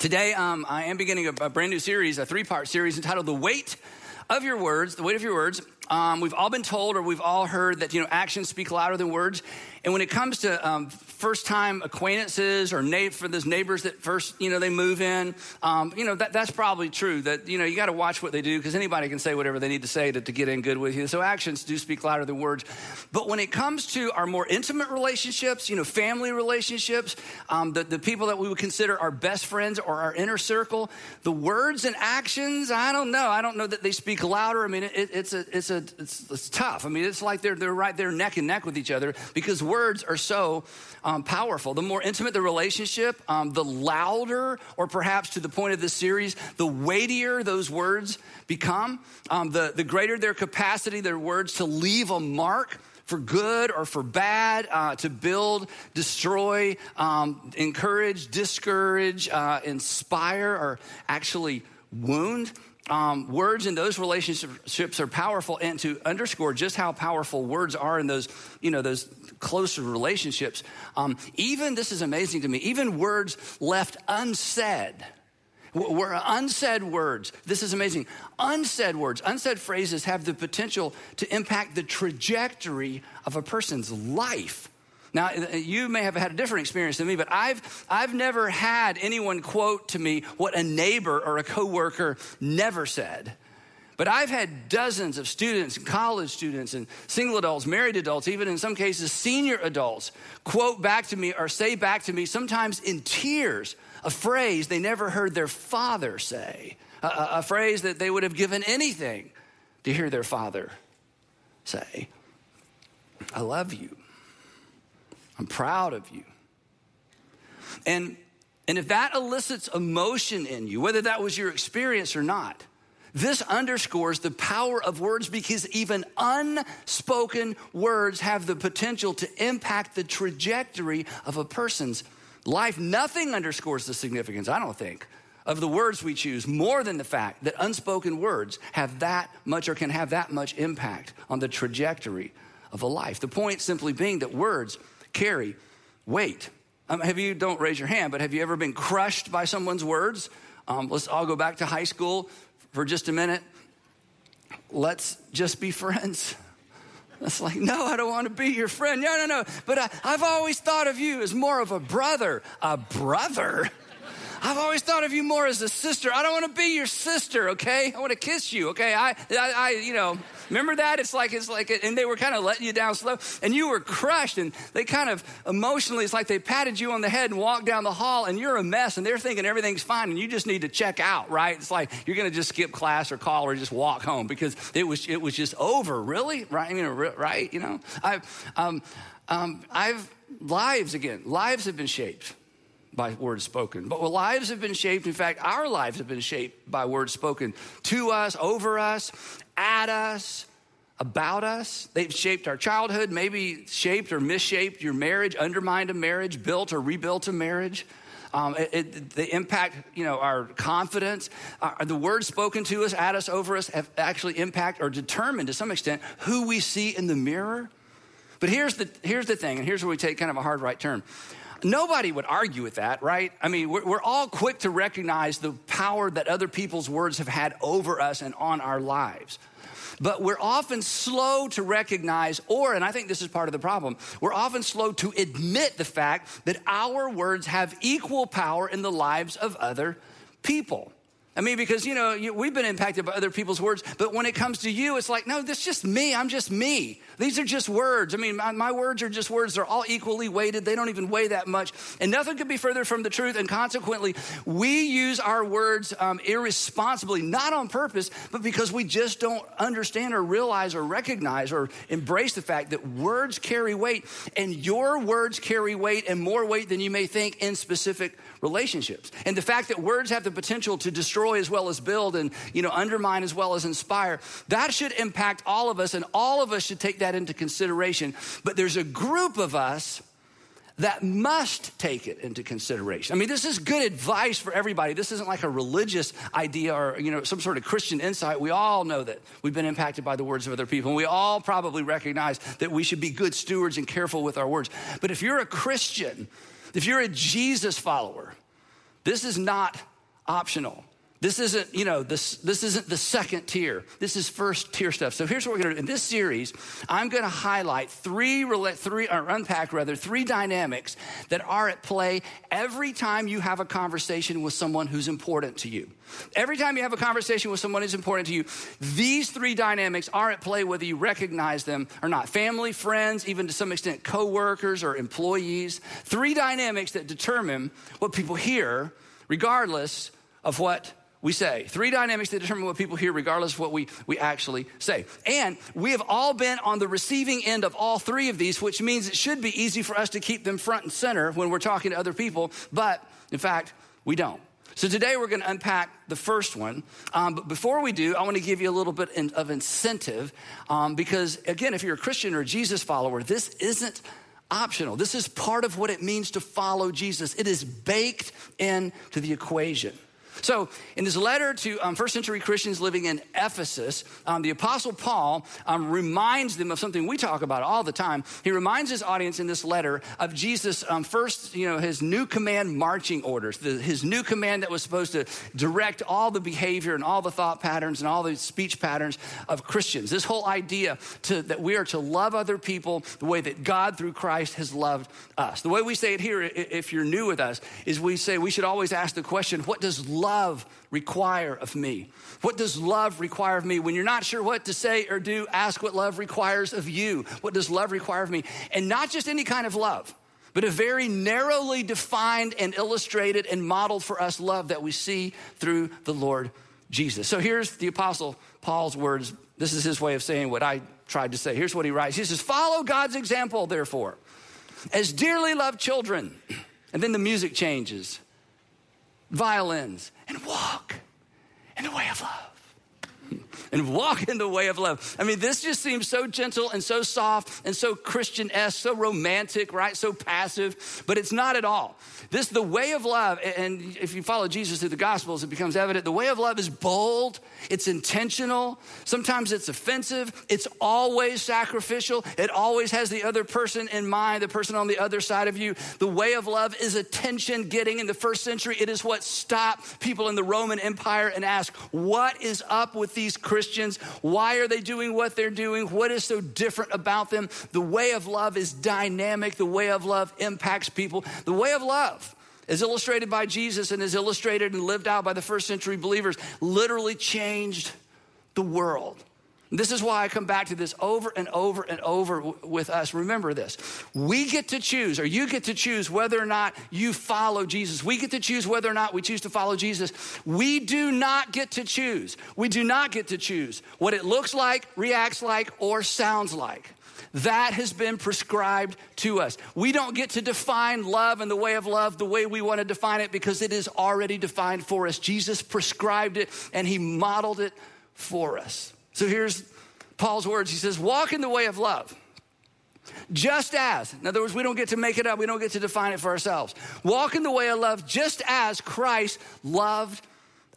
Today, um, I am beginning a, a, brand new series, a three part series entitled The Weight of Your Words. The Weight of Your Words. Um, we've all been told or we've all heard that, you know, actions speak louder than words. And when it comes to um, first time acquaintances or na- for those neighbors that first, you know, they move in, um, you know, that, that's probably true that, you know, you got to watch what they do because anybody can say whatever they need to say to, to get in good with you. So actions do speak louder than words. But when it comes to our more intimate relationships, you know, family relationships, um, the, the people that we would consider our best friends or our inner circle, the words and actions, I don't know. I don't know that they speak louder. I mean, it, it's, a, it's, a, it's, it's tough. I mean, it's like they're, they're right there neck and neck with each other because words are so powerful. The more intimate the relationship, um, the louder, or perhaps to the point of this series, the weightier those words become, um, the, the greater their capacity, their words to leave a mark for good or for bad, uh, to build, destroy, um, encourage, discourage, uh, inspire, or actually wound um, words in those relationships are powerful, and to underscore just how powerful words are in those, you know, those closer relationships, um, even this is amazing to me. Even words left unsaid. Were unsaid words. This is amazing. Unsaid words, unsaid phrases have the potential to impact the trajectory of a person's life. Now, uh, you may have had a different experience than me, but I've, I've never had anyone quote to me what a neighbor or a coworker never said. But I've had dozens of students, college students, and single adults, married adults, even in some cases senior adults, quote back to me or say back to me, sometimes in tears, a phrase they never heard their father say, a, a, phrase that they would have given anything to hear their father say. I love you. I'm proud of you. And, and if that elicits emotion in you, whether that was your experience or not, this underscores the power of words because even unspoken words have the potential to impact the trajectory of a person's life. Nothing underscores the significance, I don't think, of the words we choose more than the fact that unspoken words have that much or can have that much impact on the trajectory of a life. The point simply being that words carry weight. Um, have you, don't raise your hand, but have you ever been crushed by someone's words? Um, let's all go back to high school for just a minute. Let's just be friends. It's like, no, I don't want to be your friend. No, no, no. But I, I've always thought of you as more of a brother. A brother? I've always thought of you more as a sister. I don't want to be your sister, okay? I want to kiss you, okay? I, I, I, you know, remember that? It's like, it's like, and they were kind of letting you down slow, and you were crushed, and they kind of emotionally, it's like they patted you on the head and walked down the hall, and you're a mess, and they're thinking everything's fine, and you just need to check out, right? It's like you're going to just skip class or call or just walk home because it was, it was just over, really, right? I mean, right? You know, I've, um, um, I've lives again. Lives have been shaped by words spoken. But lives have been shaped, in fact, our lives have been shaped by words spoken to us, over us, at us, about us. They've shaped our childhood, maybe shaped or misshaped your marriage, undermined a marriage, built or rebuilt a marriage. Um, it, it, they impact, you know, our confidence. Uh, the words spoken to us, at us, over us, have actually impact or determined to some extent who we see in the mirror. But here's the, here's the thing, and here's where we take kind of a hard right turn. Nobody would argue with that, right? I mean, we're, we're, all quick to recognize the power that other people's words have had over us and on our lives. But we're often slow to recognize, or, and I think this is part of the problem, we're often slow to admit the fact that our words have equal power in the lives of other people. I mean, because, you know, we've been impacted by other people's words, but when it comes to you, it's like, no, that's just me. I'm just me. These are just words. I mean, my, my, words are just words. They're all equally weighted. They don't even weigh that much. And nothing could be further from the truth. And consequently, we use our words um, irresponsibly, not on purpose, but because we just don't understand or realize or recognize or embrace the fact that words carry weight. And your words carry weight and more weight than you may think in specific relationships. And the fact that words have the potential to destroy as well as build and, you know, undermine as well as inspire, that should impact all of us and all of us should take that into consideration. But there's a group of us that must take it into consideration. I mean, this is good advice for everybody. This isn't like a religious idea or, you know, some sort of Christian insight. We all know that we've been impacted by the words of other people, and we all probably recognize that we should be good stewards and careful with our words. But if you're a Christian, if you're a Jesus follower, this is not optional. This isn't, you know, this, this isn't the second tier. This is first tier stuff. So here's what we're gonna do. In this series, I'm gonna highlight three, three or unpack rather, three dynamics that are at play every time you have a conversation with someone who's important to you. Every time you have a conversation with someone who's important to you, these three dynamics are at play whether you recognize them or not. Family, friends, even to some extent coworkers or employees. Three dynamics that determine what people hear regardless of what we say. Three dynamics that determine what people hear, regardless of what we, we actually say. And we have all been on the receiving end of all three of these, which means it should be easy for us to keep them front and center when we're talking to other people, but in fact, we don't. So today we're going to unpack the first one. Um, but before we do, I want to give you a little bit in, of incentive um, because, again, if you're a Christian or a Jesus follower, this isn't optional. This is part of what it means to follow Jesus. It is baked into the equation. So, in this letter to um, first century Christians living in Ephesus, um, the Apostle Paul um, reminds them of something we talk about all the time. He reminds his audience in this letter of Jesus' um, first, you know, his new command marching orders, the, his new command that was supposed to direct all the behavior and all the thought patterns and all the speech patterns of Christians. This whole idea to, that we are to love other people the way that God through Christ has loved us. The way we say it here, if you're new with us, is we say we should always ask the question, what does love love require of me? What does love require of me? When you're not sure what to say or do, ask what love requires of you. What does love require of me? And not just any kind of love, but a very narrowly defined and illustrated and modeled for us love that we see through the Lord Jesus. So here's the Apostle Paul's words. This is his way of saying what I tried to say. Here's what he writes He says, Follow God's example, therefore, as dearly loved children. And then the music changes violins and walk in the way of love. And walk in the way of love. I mean, this just seems so gentle and so soft and so Christian esque, so romantic, right? So passive, but it's not at all. This, the way of love, and if you follow Jesus through the Gospels, it becomes evident. The way of love is bold, it's intentional, sometimes it's offensive, it's always sacrificial, it always has the other person in mind, the person on the other side of you. The way of love is attention getting in the first century. It is what stopped people in the Roman Empire and asked, What is up with these Christians? Why are they doing what they're doing? What is so different about them? The way of love is dynamic, the way of love impacts people. The way of love as illustrated by Jesus and as illustrated and lived out by the first century believers, literally changed the world. This is why I come back to this over and over and over with us. Remember this. We get to choose, or you get to choose whether or not you follow Jesus. We get to choose whether or not we choose to follow Jesus. We do not get to choose. We do not get to choose what it looks like, reacts like, or sounds like. That has been prescribed to us. We don't get to define love and the way of love the way we want to define it because it is already defined for us. Jesus prescribed it and he modeled it for us. So here's Paul's words He says, Walk in the way of love. Just as, in other words, we don't get to make it up, we don't get to define it for ourselves. Walk in the way of love just as Christ loved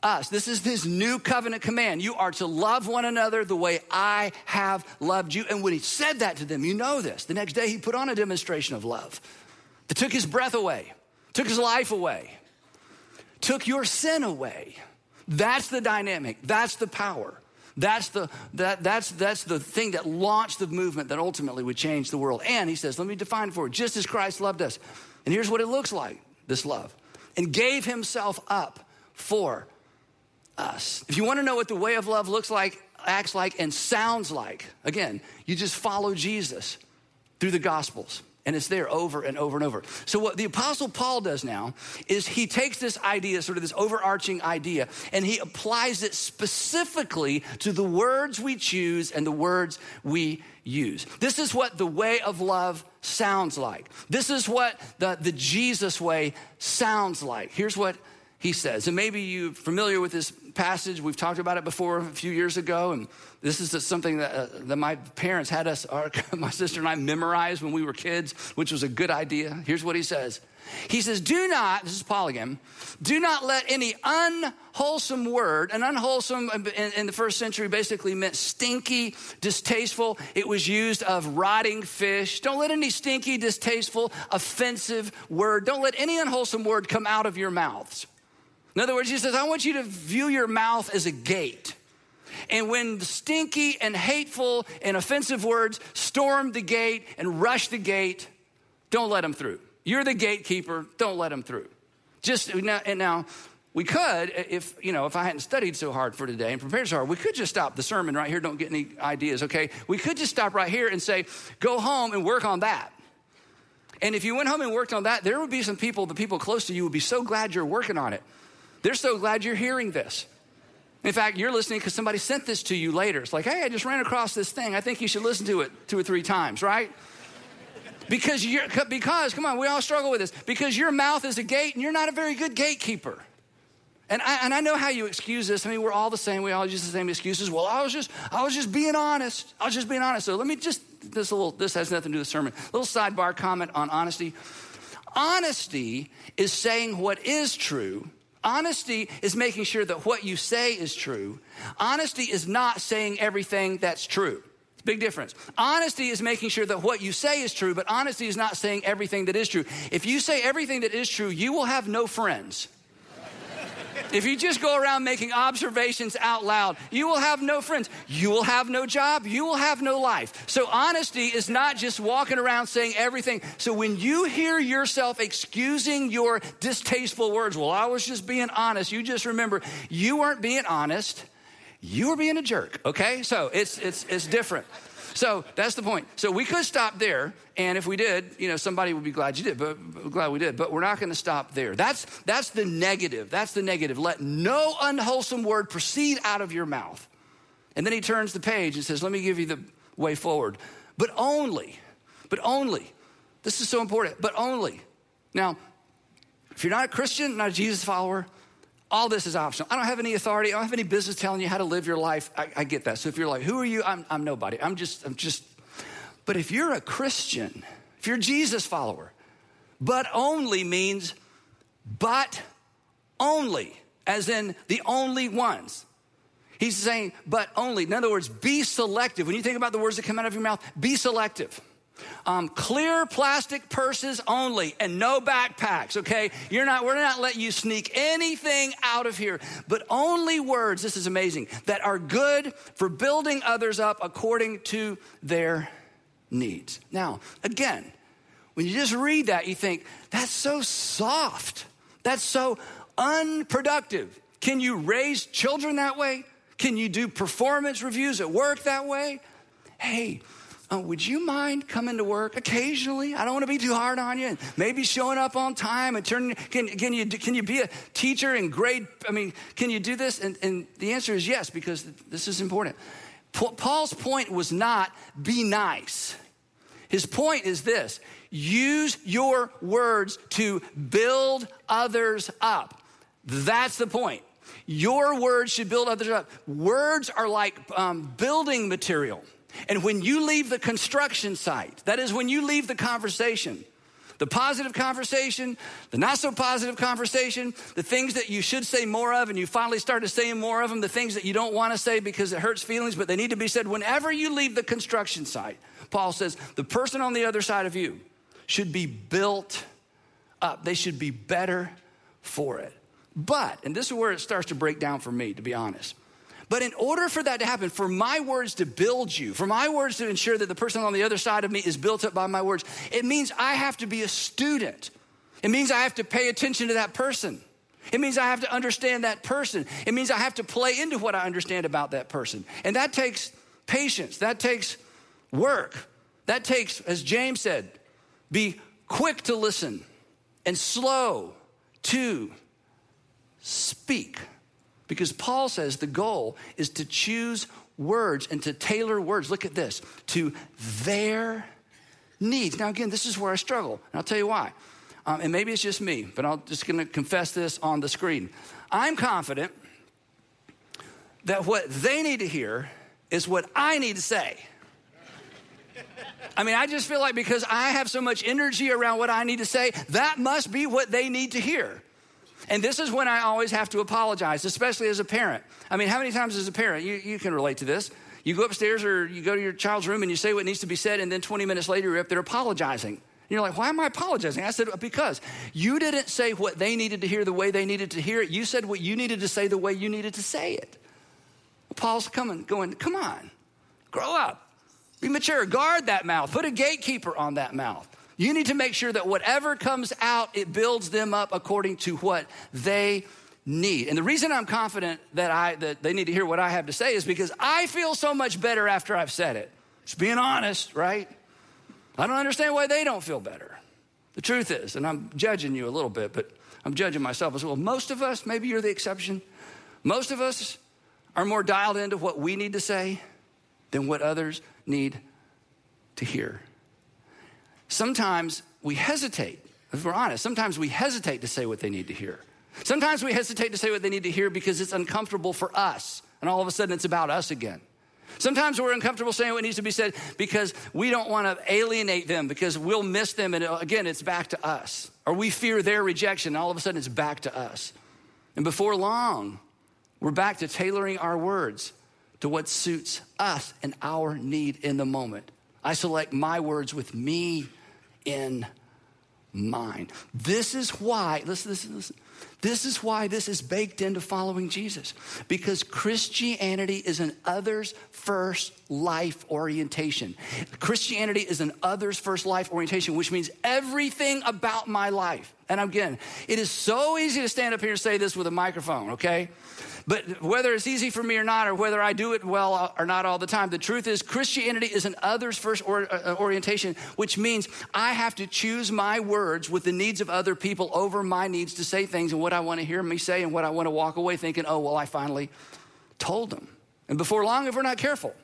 us. This is his new covenant command. You are to love one another the way I have loved you. And when he said that to them, you know this. The next day, he put on a demonstration of love that took his breath away, took his life away, took your sin away. That's the dynamic, that's the power. That's the, that, that's, that's the thing that launched the movement that ultimately would change the world. And he says, let me define it for you, just as Christ loved us. And here's what it looks like this love and gave himself up for us. If you want to know what the way of love looks like, acts like, and sounds like, again, you just follow Jesus through the Gospels. And it's there over and over and over. So, what the Apostle Paul does now is he takes this idea, sort of this overarching idea, and he applies it specifically to the words we choose and the words we use. This is what the way of love sounds like. This is what the, the Jesus way sounds like. Here's what he says. And maybe you're familiar with this passage. We've talked about it before a few years ago. And this is something that, uh, that my parents had us, our, my sister and I, memorize when we were kids, which was a good idea. Here's what he says He says, Do not, this is Paul again, do not let any unwholesome word, an unwholesome in, in the first century basically meant stinky, distasteful. It was used of rotting fish. Don't let any stinky, distasteful, offensive word, don't let any unwholesome word come out of your mouths. In other words, he says, I want you to view your mouth as a gate. And when stinky and hateful and offensive words storm the gate and rush the gate, don't let them through. You're the gatekeeper, don't let them through. Just now, and now we could, if you know, if I hadn't studied so hard for today and prepared so hard, we could just stop the sermon right here. Don't get any ideas, okay? We could just stop right here and say, go home and work on that. And if you went home and worked on that, there would be some people, the people close to you would be so glad you're working on it. They're so glad you're hearing this. In fact, you're listening because somebody sent this to you later. It's like, hey, I just ran across this thing. I think you should listen to it two or three times, right? Because you're, because, come on, we all struggle with this. Because your mouth is a gate and you're not a very good gatekeeper. And I, and I know how you excuse this. I mean, we're all the same. We all use the same excuses. Well, I was just, I was just being honest. I was just being honest. So let me just, this little, this has nothing to do with sermon. Little sidebar comment on honesty. Honesty is saying what is true Honesty is making sure that what you say is true. Honesty is not saying everything that's true. Big difference. Honesty is making sure that what you say is true, but honesty is not saying everything that is true. If you say everything that is true, you will have no friends. If you just go around making observations out loud, you will have no friends. You will have no job. You will have no life. So, honesty is not just walking around saying everything. So, when you hear yourself excusing your distasteful words, well, I was just being honest, you just remember you weren't being honest. You were being a jerk, okay? So, it's, it's, it's different. So that's the point. So we could stop there, and if we did, you know, somebody would be glad you did, but glad we did. But we're not going to stop there. That's that's the negative. That's the negative. Let no unwholesome word proceed out of your mouth. And then he turns the page and says, "Let me give you the way forward, but only, but only. This is so important. But only. Now, if you're not a Christian, not a Jesus follower." All this is optional. I don't have any authority. I don't have any business telling you how to live your life. I, I get that. So if you're like, who are you? I'm, I'm nobody. I'm just, I'm just. But if you're a Christian, if you're a Jesus follower, but only means but only, as in the only ones. He's saying, but only. In other words, be selective. When you think about the words that come out of your mouth, be selective. Um, clear plastic purses only and no backpacks, okay? You're not, we're not letting you sneak anything out of here, but only words, this is amazing, that are good for building others up according to their needs. Now, again, when you just read that, you think, that's so soft. That's so unproductive. Can you raise children that way? Can you do performance reviews at work that way? Hey, uh, would you mind coming to work occasionally? I don't want to be too hard on you. And maybe showing up on time and turning. Can, can you can you be a teacher in grade? I mean, can you do this? And, and the answer is yes, because this is important. Paul's point was not be nice. His point is this: use your words to build others up. That's the point. Your words should build others up. Words are like um, building material. And when you leave the construction site, that is when you leave the conversation, the positive conversation, the not so positive conversation, the things that you should say more of, and you finally started saying more of them, the things that you don't want to say because it hurts feelings, but they need to be said. Whenever you leave the construction site, Paul says the person on the other side of you should be built up, they should be better for it. But, and this is where it starts to break down for me, to be honest. But in order for that to happen, for my words to build you, for my words to ensure that the person on the other side of me is built up by my words, it means I have to be a student. It means I have to pay attention to that person. It means I have to understand that person. It means I have to play into what I understand about that person. And that takes patience, that takes work. That takes, as James said, be quick to listen and slow to speak. Because Paul says the goal is to choose words and to tailor words. Look at this to their needs. Now, again, this is where I struggle, and I'll tell you why. Um, and maybe it's just me, but I'm just gonna confess this on the screen. I'm confident that what they need to hear is what I need to say. I mean, I just feel like because I have so much energy around what I need to say, that must be what they need to hear. And this is when I always have to apologize, especially as a parent. I mean, how many times as a parent, you, you can relate to this? You go upstairs or you go to your child's room and you say what needs to be said, and then 20 minutes later, you're up there apologizing. And you're like, why am I apologizing? I said, because you didn't say what they needed to hear the way they needed to hear it. You said what you needed to say the way you needed to say it. Paul's coming, going, come on, grow up, be mature, guard that mouth, put a gatekeeper on that mouth. You need to make sure that whatever comes out, it builds them up according to what they need. And the reason I'm confident that I that they need to hear what I have to say is because I feel so much better after I've said it. Just being honest, right? I don't understand why they don't feel better. The truth is, and I'm judging you a little bit, but I'm judging myself as well. Most of us, maybe you're the exception, most of us are more dialed into what we need to say than what others need to hear. Sometimes we hesitate, if we're honest, sometimes we hesitate to say what they need to hear. Sometimes we hesitate to say what they need to hear because it's uncomfortable for us, and all of a sudden it's about us again. Sometimes we're uncomfortable saying what needs to be said because we don't want to alienate them because we'll miss them, and uh, again, it's back to us. Or we fear their rejection, and all of a sudden it's back to us. And before long, we're back to tailoring our words to what suits us and our need in the moment. I select my words with me in mind. This is why, listen, listen, listen. This is why this is baked into following Jesus. Because Christianity is an others first life orientation. Christianity is an others first life orientation, which means everything about my life. And again, it is so easy to stand up here and say this with a microphone, okay? But whether it's easy for me or not, or whether I do it well or not all the time, the truth is Christianity is an others first or, uh, orientation, which means I have to choose my words with the needs of other people over my needs to say things and what I want to hear me say and what I want to walk away thinking, oh, well, I finally told them. And before long, if we're not careful,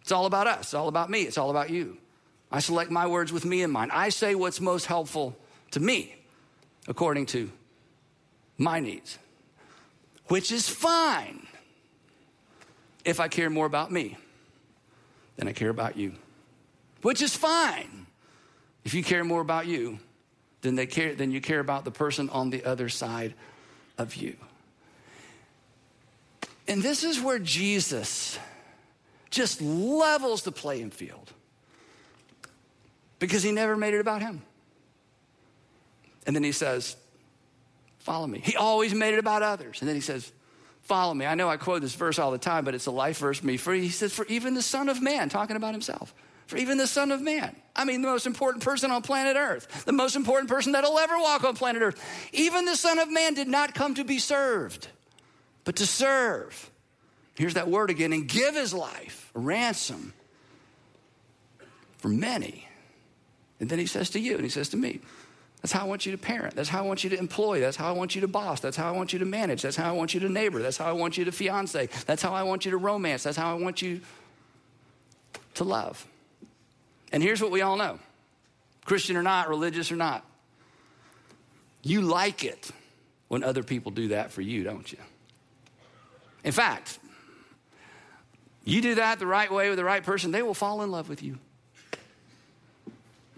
it's all about us, it's all about me, it's all about you. I select my words with me in mind. I say what's most helpful to me according to my needs which is fine if I care more about me than I care about you, which is fine if you care more about you than they care than you care about the person on the other side of you. And this is where Jesus just levels the playing field because he never made it about him. And then he says, Follow me. He always made it about others. And then he says, Follow me. I know I quote this verse all the time, but it's a life verse for me. He says, For even the Son of Man, talking about himself, for even the Son of Man. I mean, the most important person on planet Earth, the most important person that'll ever walk on planet Earth. Even the Son of Man did not come to be served, but to serve. Here's that word again and give his life, a ransom for many. And then he says to you, and he says to me, that's how I want you to parent. That's how I want you to employ. That's how I want you to boss. That's how I want you to manage. That's how I want you to neighbor. That's how I want you to fiance. That's how I want you to romance. That's how I want you to love. And here's what we all know Christian or not, religious or not, you like it when other people do that for you, don't you? In fact, you do that the right way with the right person, they will fall in love with you.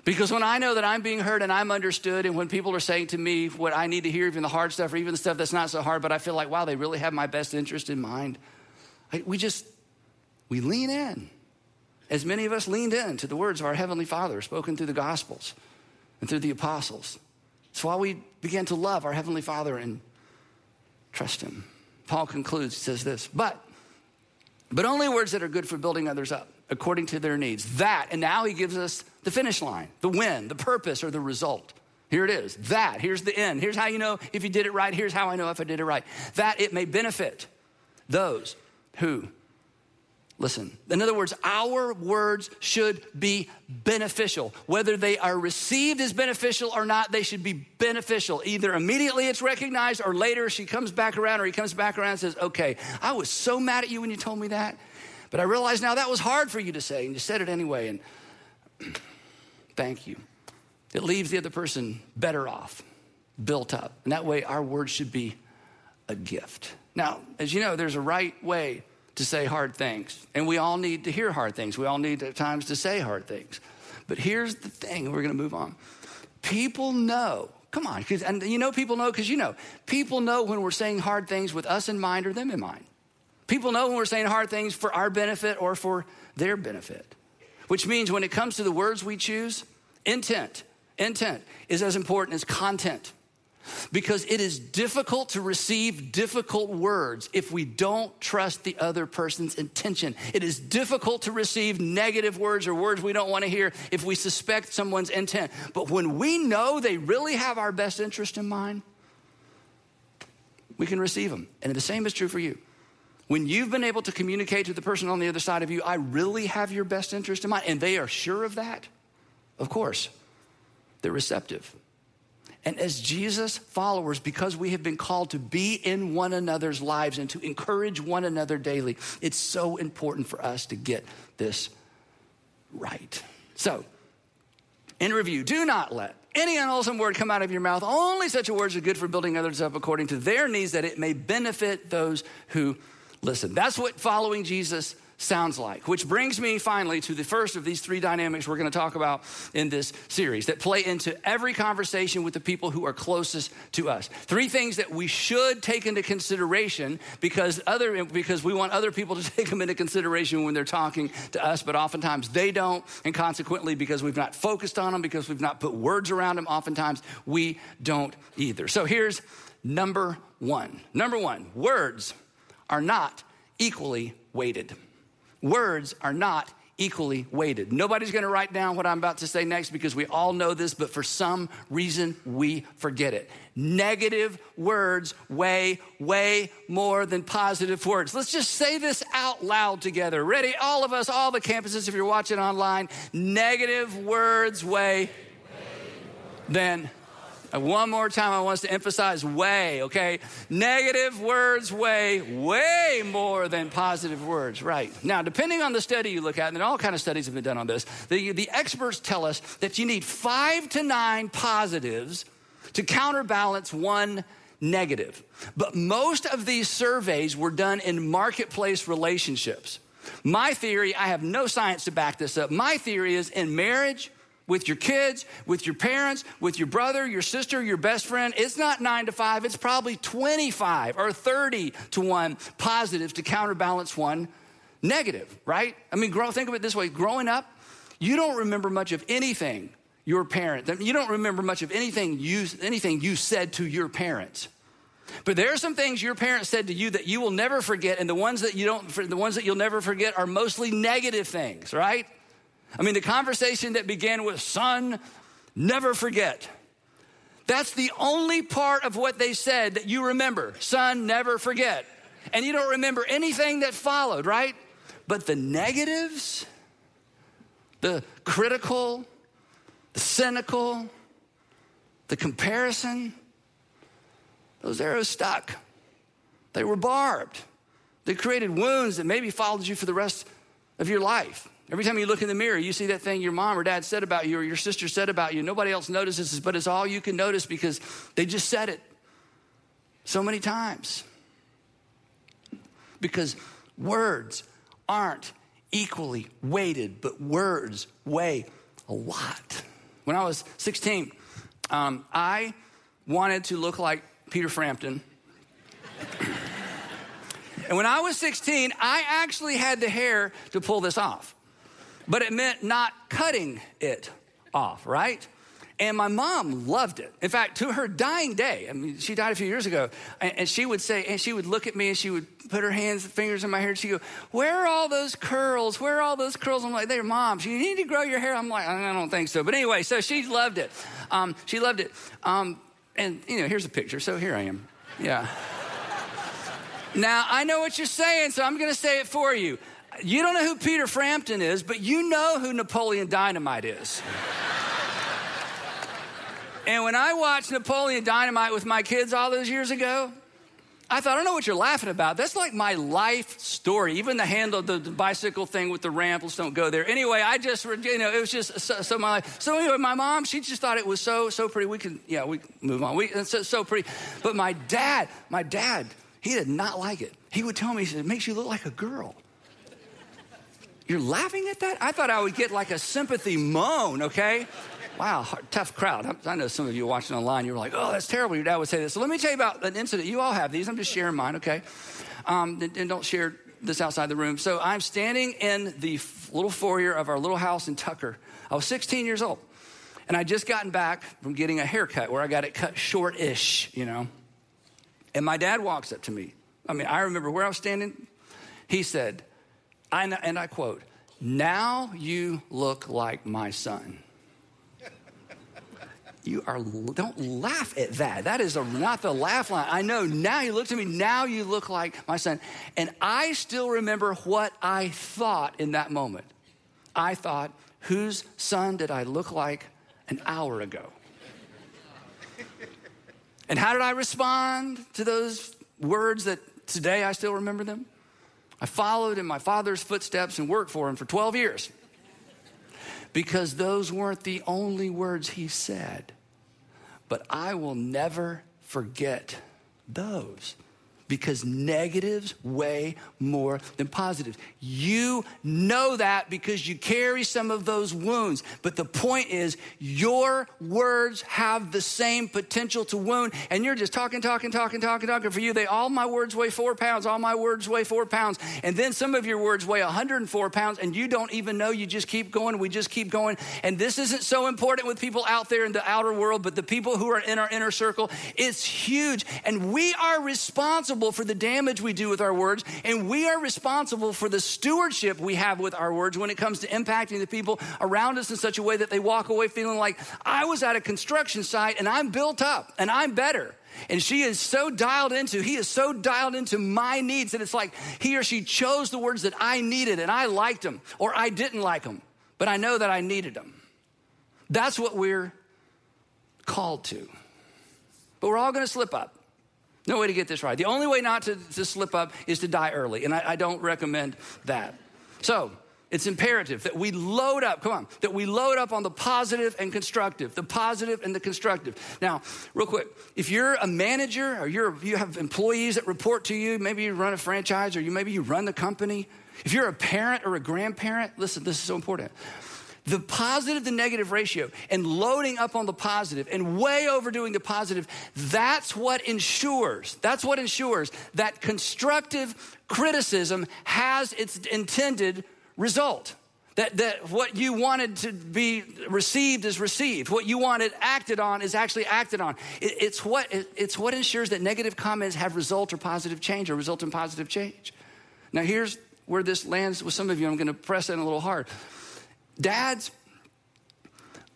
Because when I know that I'm being heard and I'm understood, and when people are saying to me what I need to hear, even the hard stuff or even the stuff that's not so hard, but I feel like, wow, they really have my best interest in mind, we just, we lean in. As many of us leaned in to the words of our Heavenly Father spoken through the Gospels and through the apostles. That's why we began to love our Heavenly Father and trust Him. Paul concludes, he says this, but, but only words that are good for building others up according to their needs. That, and now he gives us the finish line, the win, the purpose, or the result. Here it is. That. Here's the end. Here's how you know if you did it right. Here's how I know if I did it right. That it may benefit those who listen. In other words, our words should be beneficial. Whether they are received as beneficial or not, they should be beneficial. Either immediately it's recognized or later she comes back around or he comes back around and says, Okay, I was so mad at you when you told me that, but I realize now that was hard for you to say, and you said it anyway, and thank you. It leaves the other person better off, built up. And that way, our words should be a gift. Now, as you know, there's a right way to say hard things, and we all need to hear hard things. We all need at times to say hard things. But here's the thing, we're gonna move on. People know, come on, and you know people know because you know, people know when we're saying hard things with us in mind or them in mind. People know when we're saying hard things for our benefit or for their benefit, which means when it comes to the words we choose, intent Intent is as important as content because it is difficult to receive difficult words if we don't trust the other person's intention. It is difficult to receive negative words or words we don't want to hear if we suspect someone's intent. But when we know they really have our best interest in mind, we can receive them. And the same is true for you. When you've been able to communicate to the person on the other side of you, I really have your best interest in mind, and they are sure of that, of course, they're receptive. And as Jesus followers, because we have been called to be in one another's lives and to encourage one another daily, it's so important for us to get this right. So, in review, do not let any unwholesome word come out of your mouth. Only such words are good for building others up according to their needs, that it may benefit those who listen. That's what following Jesus sounds like. Which brings me finally to the first of these three dynamics we're going to talk about in this series that play into every conversation with the people who are closest to us. Three things that we should take into consideration because other because we want other people to take them into consideration when they're talking to us, but oftentimes they don't, and consequently because we've not focused on them, because we've not put words around them, oftentimes we don't either. So here's number 1. Number 1, words are not equally weighted words are not equally weighted. Nobody's gonna write down what I'm about to say next because we all know this, but for some reason we forget it. Negative words weigh way more than positive words. Let's just say this out loud together. Ready? All of us, all the campuses, if you're watching online, negative words weigh than one more time, I want us to emphasize way, okay? Negative words weigh way more than positive words, right? Now, depending on the study you look at, and all kind of studies have been done on this, the, the experts tell us that you need five to nine positives to counterbalance one negative. But most of these surveys were done in marketplace relationships. My theory, I have no science to back this up. My theory is in marriage, with your kids, with your parents, with your brother, your sister, your best friend. It's not nine to five, it's probably 25 or 30 to one positive to counterbalance one negative, right? I mean, grow, think of it this way growing up, you don't remember much of anything your parent, you don't remember much of anything you, anything you said to your parents. But there are some things your parents said to you that you will never forget, and the ones that you don't, the ones that you'll never forget are mostly negative things, right? I mean, the conversation that began with, son, never forget. That's the only part of what they said that you remember. Son, never forget. And you don't remember anything that followed, right? But the negatives, the critical, the cynical, the comparison, those arrows stuck. They were barbed. They created wounds that maybe followed you for the rest of your life. Every time you look in the mirror, you see that thing your mom or dad said about you or your sister said about you. Nobody else notices, but it's all you can notice because they just said it so many times. Because words aren't equally weighted, but words weigh a lot. When I was 16, um, I wanted to look like Peter Frampton. and when I was 16, I actually had the hair to pull this off but it meant not cutting it off, right? And my mom loved it. In fact, to her dying day, I mean, she died a few years ago, and, she would say, and she would look at me and she would put her hands, and fingers in my hair, and she'd go, Where are all those curls? Where are all those curls? I'm like, They're mom. You need to grow your hair. I'm like, I don't think so. But anyway, so she loved it. Um, she loved it. Um, and, you know, here's a picture. So here I am. Yeah. now, I know what you're saying, so I'm going to say it for you. You don't know who Peter Frampton is, but you know who Napoleon Dynamite is. And when I watched Napoleon Dynamite with my kids all those years ago, I thought, I don't know what you're laughing about. That's like my life story. Even the handle, the, the bicycle thing with the ramp, let's don't go there. Anyway, I just, you know, it was just so, so, my life. So anyway, my mom, she just thought it was so, so pretty. We can, yeah, we move on. We, it's so, so pretty. But my dad, my dad, he did not like it. He would tell me, he said, it makes you look like a girl. You're laughing at that? I thought I would get like a sympathy moan, okay? Wow, tough crowd. I know some of you watching online, you were like, oh, that's terrible. Your dad would say this. So let me tell you about an incident. You all have these. I'm just sharing mine, okay? Um, and, don't share this outside the room. So I'm standing in the little foyer of our little house in Tucker. I was 16 years old. And I'd just gotten back from getting a haircut where I got it cut short ish, you know. And my dad walks up to me. I mean, I remember where I was standing. He said, and I quote, Now you look like my son. You are don't laugh at that. That is a, not the laugh line. I know now you look at me now you look like my son. And i still remember what i thought in that moment. I thought whose son did i look like an hour ago? And how did i respond to those words that today i still remember them i followed in my father's footsteps and worked for him for 12 years because those weren't the only words he said. But I will never forget those because negatives weigh more than positives. You know that because you carry some of those wounds. But the point is, your words have the same potential to wound, and you're just talking, talking, talking, talking, talking. For you, they all my words weigh four pounds, all my words weigh four pounds. And then some of your words weigh 104 pounds, and you don't even know. You just keep going, we just keep going. And this isn't so important with people out there in the outer world, but the people who are in our inner circle, it's huge. And we are responsible responsible for the damage we do with our words, and we are responsible for the stewardship we have with our words when it comes to impacting the people around us in such a way that they walk away feeling like, I was at a construction site and I'm built up and I'm better. And she is so dialed into, he is so dialed into my needs that it's like he or she chose the words that I needed and I liked them or I didn't like them, but I know that I needed them. That's what we're called to. But we're all gonna slip up. No way to get this right. The only way not to, to slip up is to die early, and I, I don't recommend that. So, it's imperative that we load up, come on, that we load up on the positive and constructive, the positive and the constructive. Now, real quick, if you're a manager or you're, you have employees that report to you, maybe you run a franchise or you maybe you run the company. If you're a parent or a grandparent, listen, this is so important the positive to negative ratio and loading up on the positive and way overdoing the positive, that's what ensures, that's what ensures that constructive criticism has its intended result. That, that what you wanted to be received is received. What you wanted acted on is actually acted on. It, it's, what, it, it's what ensures that negative comments have result or positive change or result in positive change. Now, here's where this lands with some of you. I'm going to press in a little hard. Dads,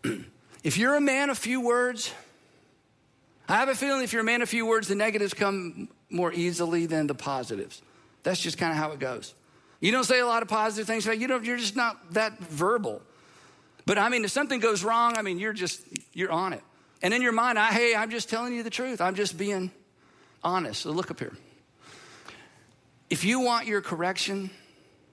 if you're a man of few words, I have a feeling if you're a man of few words, the negatives come more easily than the positives. That's just kind of how it goes. You don't say a lot of positive things. You don't, you're just not that verbal. But I mean, if something goes wrong, I mean, you're just, you're on it. And in your mind, I, hey, I'm just telling you the truth. I'm just being honest. So look up here. If you want your correction,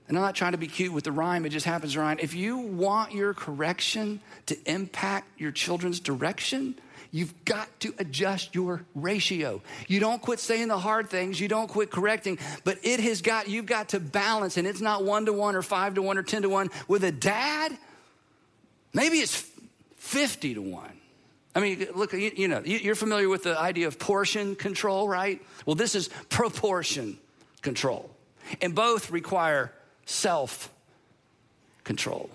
and I'm not trying to be cute with the rhyme, it just happens to rhyme. If you want your correction to impact your children's direction, you've got to adjust your ratio. You don't quit saying the hard things, you don't quit correcting, but it has got, you've got to balance, and it's not one to one or five to one or 10 to one. With a dad, maybe it's 50 to one. I mean, look, you, you know, you're familiar with the idea of portion control, right? Well, this is proportion control. And both require self control.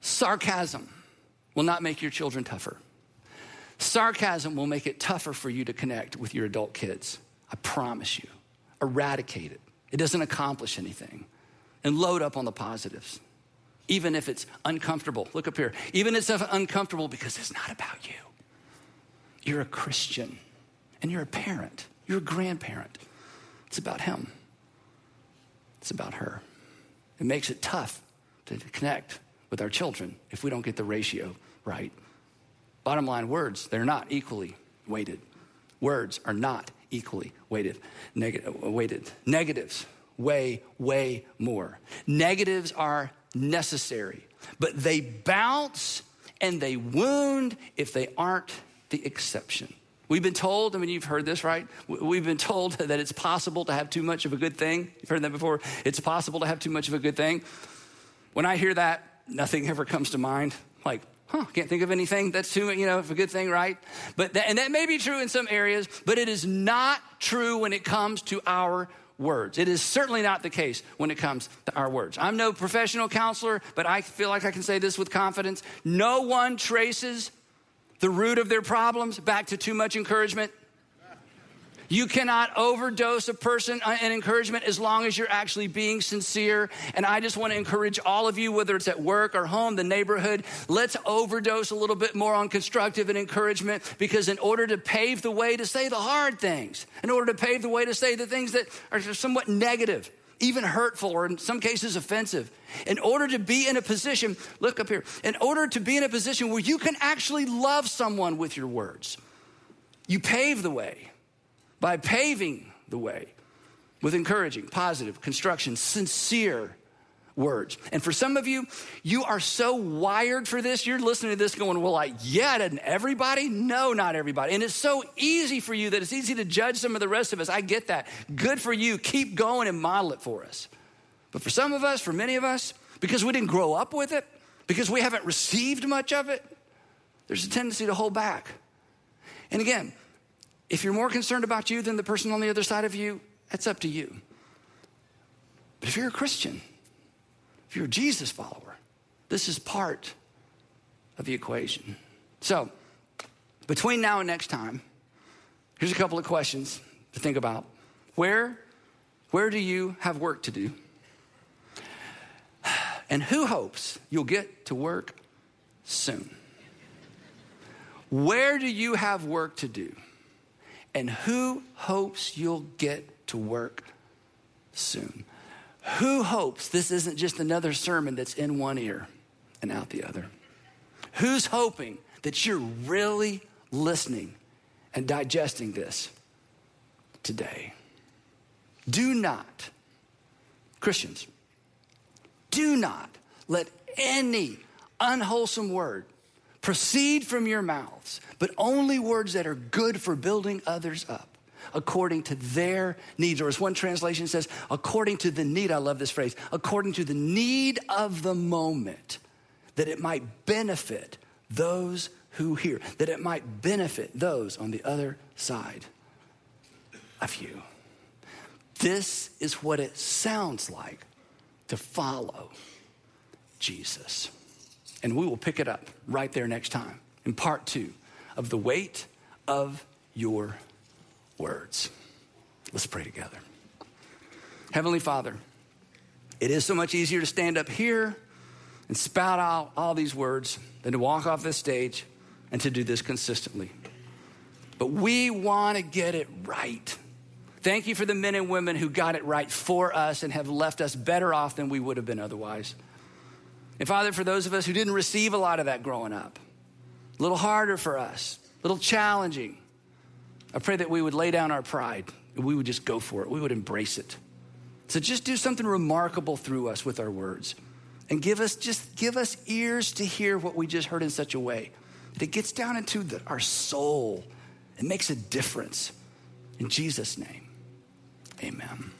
Sarcasm will not make your children tougher. Sarcasm will make it tougher for you to connect with your adult kids. I promise you. Eradicate it. It doesn't accomplish anything. And load up on the positives, even if it's uncomfortable. Look up here. Even if it's uncomfortable because it's not about you. You're a Christian and you're a parent, you're a grandparent. It's about him, it's about her. It makes it tough to connect with our children if we don't get the ratio right. Bottom line words, they're not equally weighted. Words are not equally weighted. Neg- weighted. Negatives weigh way more. Negatives are necessary, but they bounce and they wound if they aren't the exception. We've been told, I mean, you've heard this, right? We've been told that it's possible to have too much of a good thing. You've heard that before. It's possible to have too much of a good thing. When I hear that, nothing ever comes to mind. Like, huh, can't think of anything that's too, you know, a good thing, right? But that, and that may be true in some areas, but it is not true when it comes to our words. It is certainly not the case when it comes to our words. I'm no professional counselor, but I feel like I can say this with confidence. No one traces the root of their problems back to too much encouragement. You cannot overdose a person in encouragement as long as you're actually being sincere. And I just want to encourage all of you, whether it's at work or home, the neighborhood, let's overdose a little bit more on constructive and encouragement because in order to pave the way to say the hard things, in order to pave the way to say the things that are somewhat negative, even hurtful, or in some cases offensive. In order to be in a position, look up here, in order to be in a position where you can actually love someone with your words, you pave the way by paving the way with encouraging, positive, construction, sincere words. And for some of you, you are so wired for this. You're listening to this going, well, like, yeah, doesn't everybody? No, not everybody. And it's so easy for you that it's easy to judge some of the rest of us. I get that. Good for you. Keep going and model it for us. But for some of us, for many of us, because we didn't grow up with it, because we haven't received much of it, there's a tendency to hold back. And again, if you're more concerned about you than the person on the other side of you, that's up to you. But if you're a Christian, if you're a Jesus follower, this is part of the equation. So, between now and next time, here's a couple of questions to think about. Where, where do you have work to do? And who hopes you'll get to work soon? Where do you have work to do? And who hopes you'll get to work soon? Who hopes this isn't just another sermon that's in one ear and out the other? Who's hoping that you're really listening and digesting this today? Do not, Christians, do not let any unwholesome word proceed from your mouths, but only words that are good for building others up according to their needs. Or as one translation says, according to the need, I love this phrase, according to the need of the moment, that it might benefit those who hear, that it might benefit those on the other side of you. This is what it sounds like to follow Jesus. And we will pick it up right there next time in part two of the weight of your words. Let's pray together. Heavenly Father, it is so much easier to stand up here and spout out all these words than to walk off this stage and to do this consistently. But we want to get it right. Thank you for the men and women who got it right for us and have left us better off than we would have been otherwise. And Father, for those of us who didn't receive a lot of that growing up, a little harder for us, a little challenging, I pray that we would lay down our pride and we would just go for it. We would embrace it. So just do something remarkable through us with our words and give us just give us ears to hear what we just heard in such a way that it gets down into the, our soul and makes a difference. In Jesus' name, amen.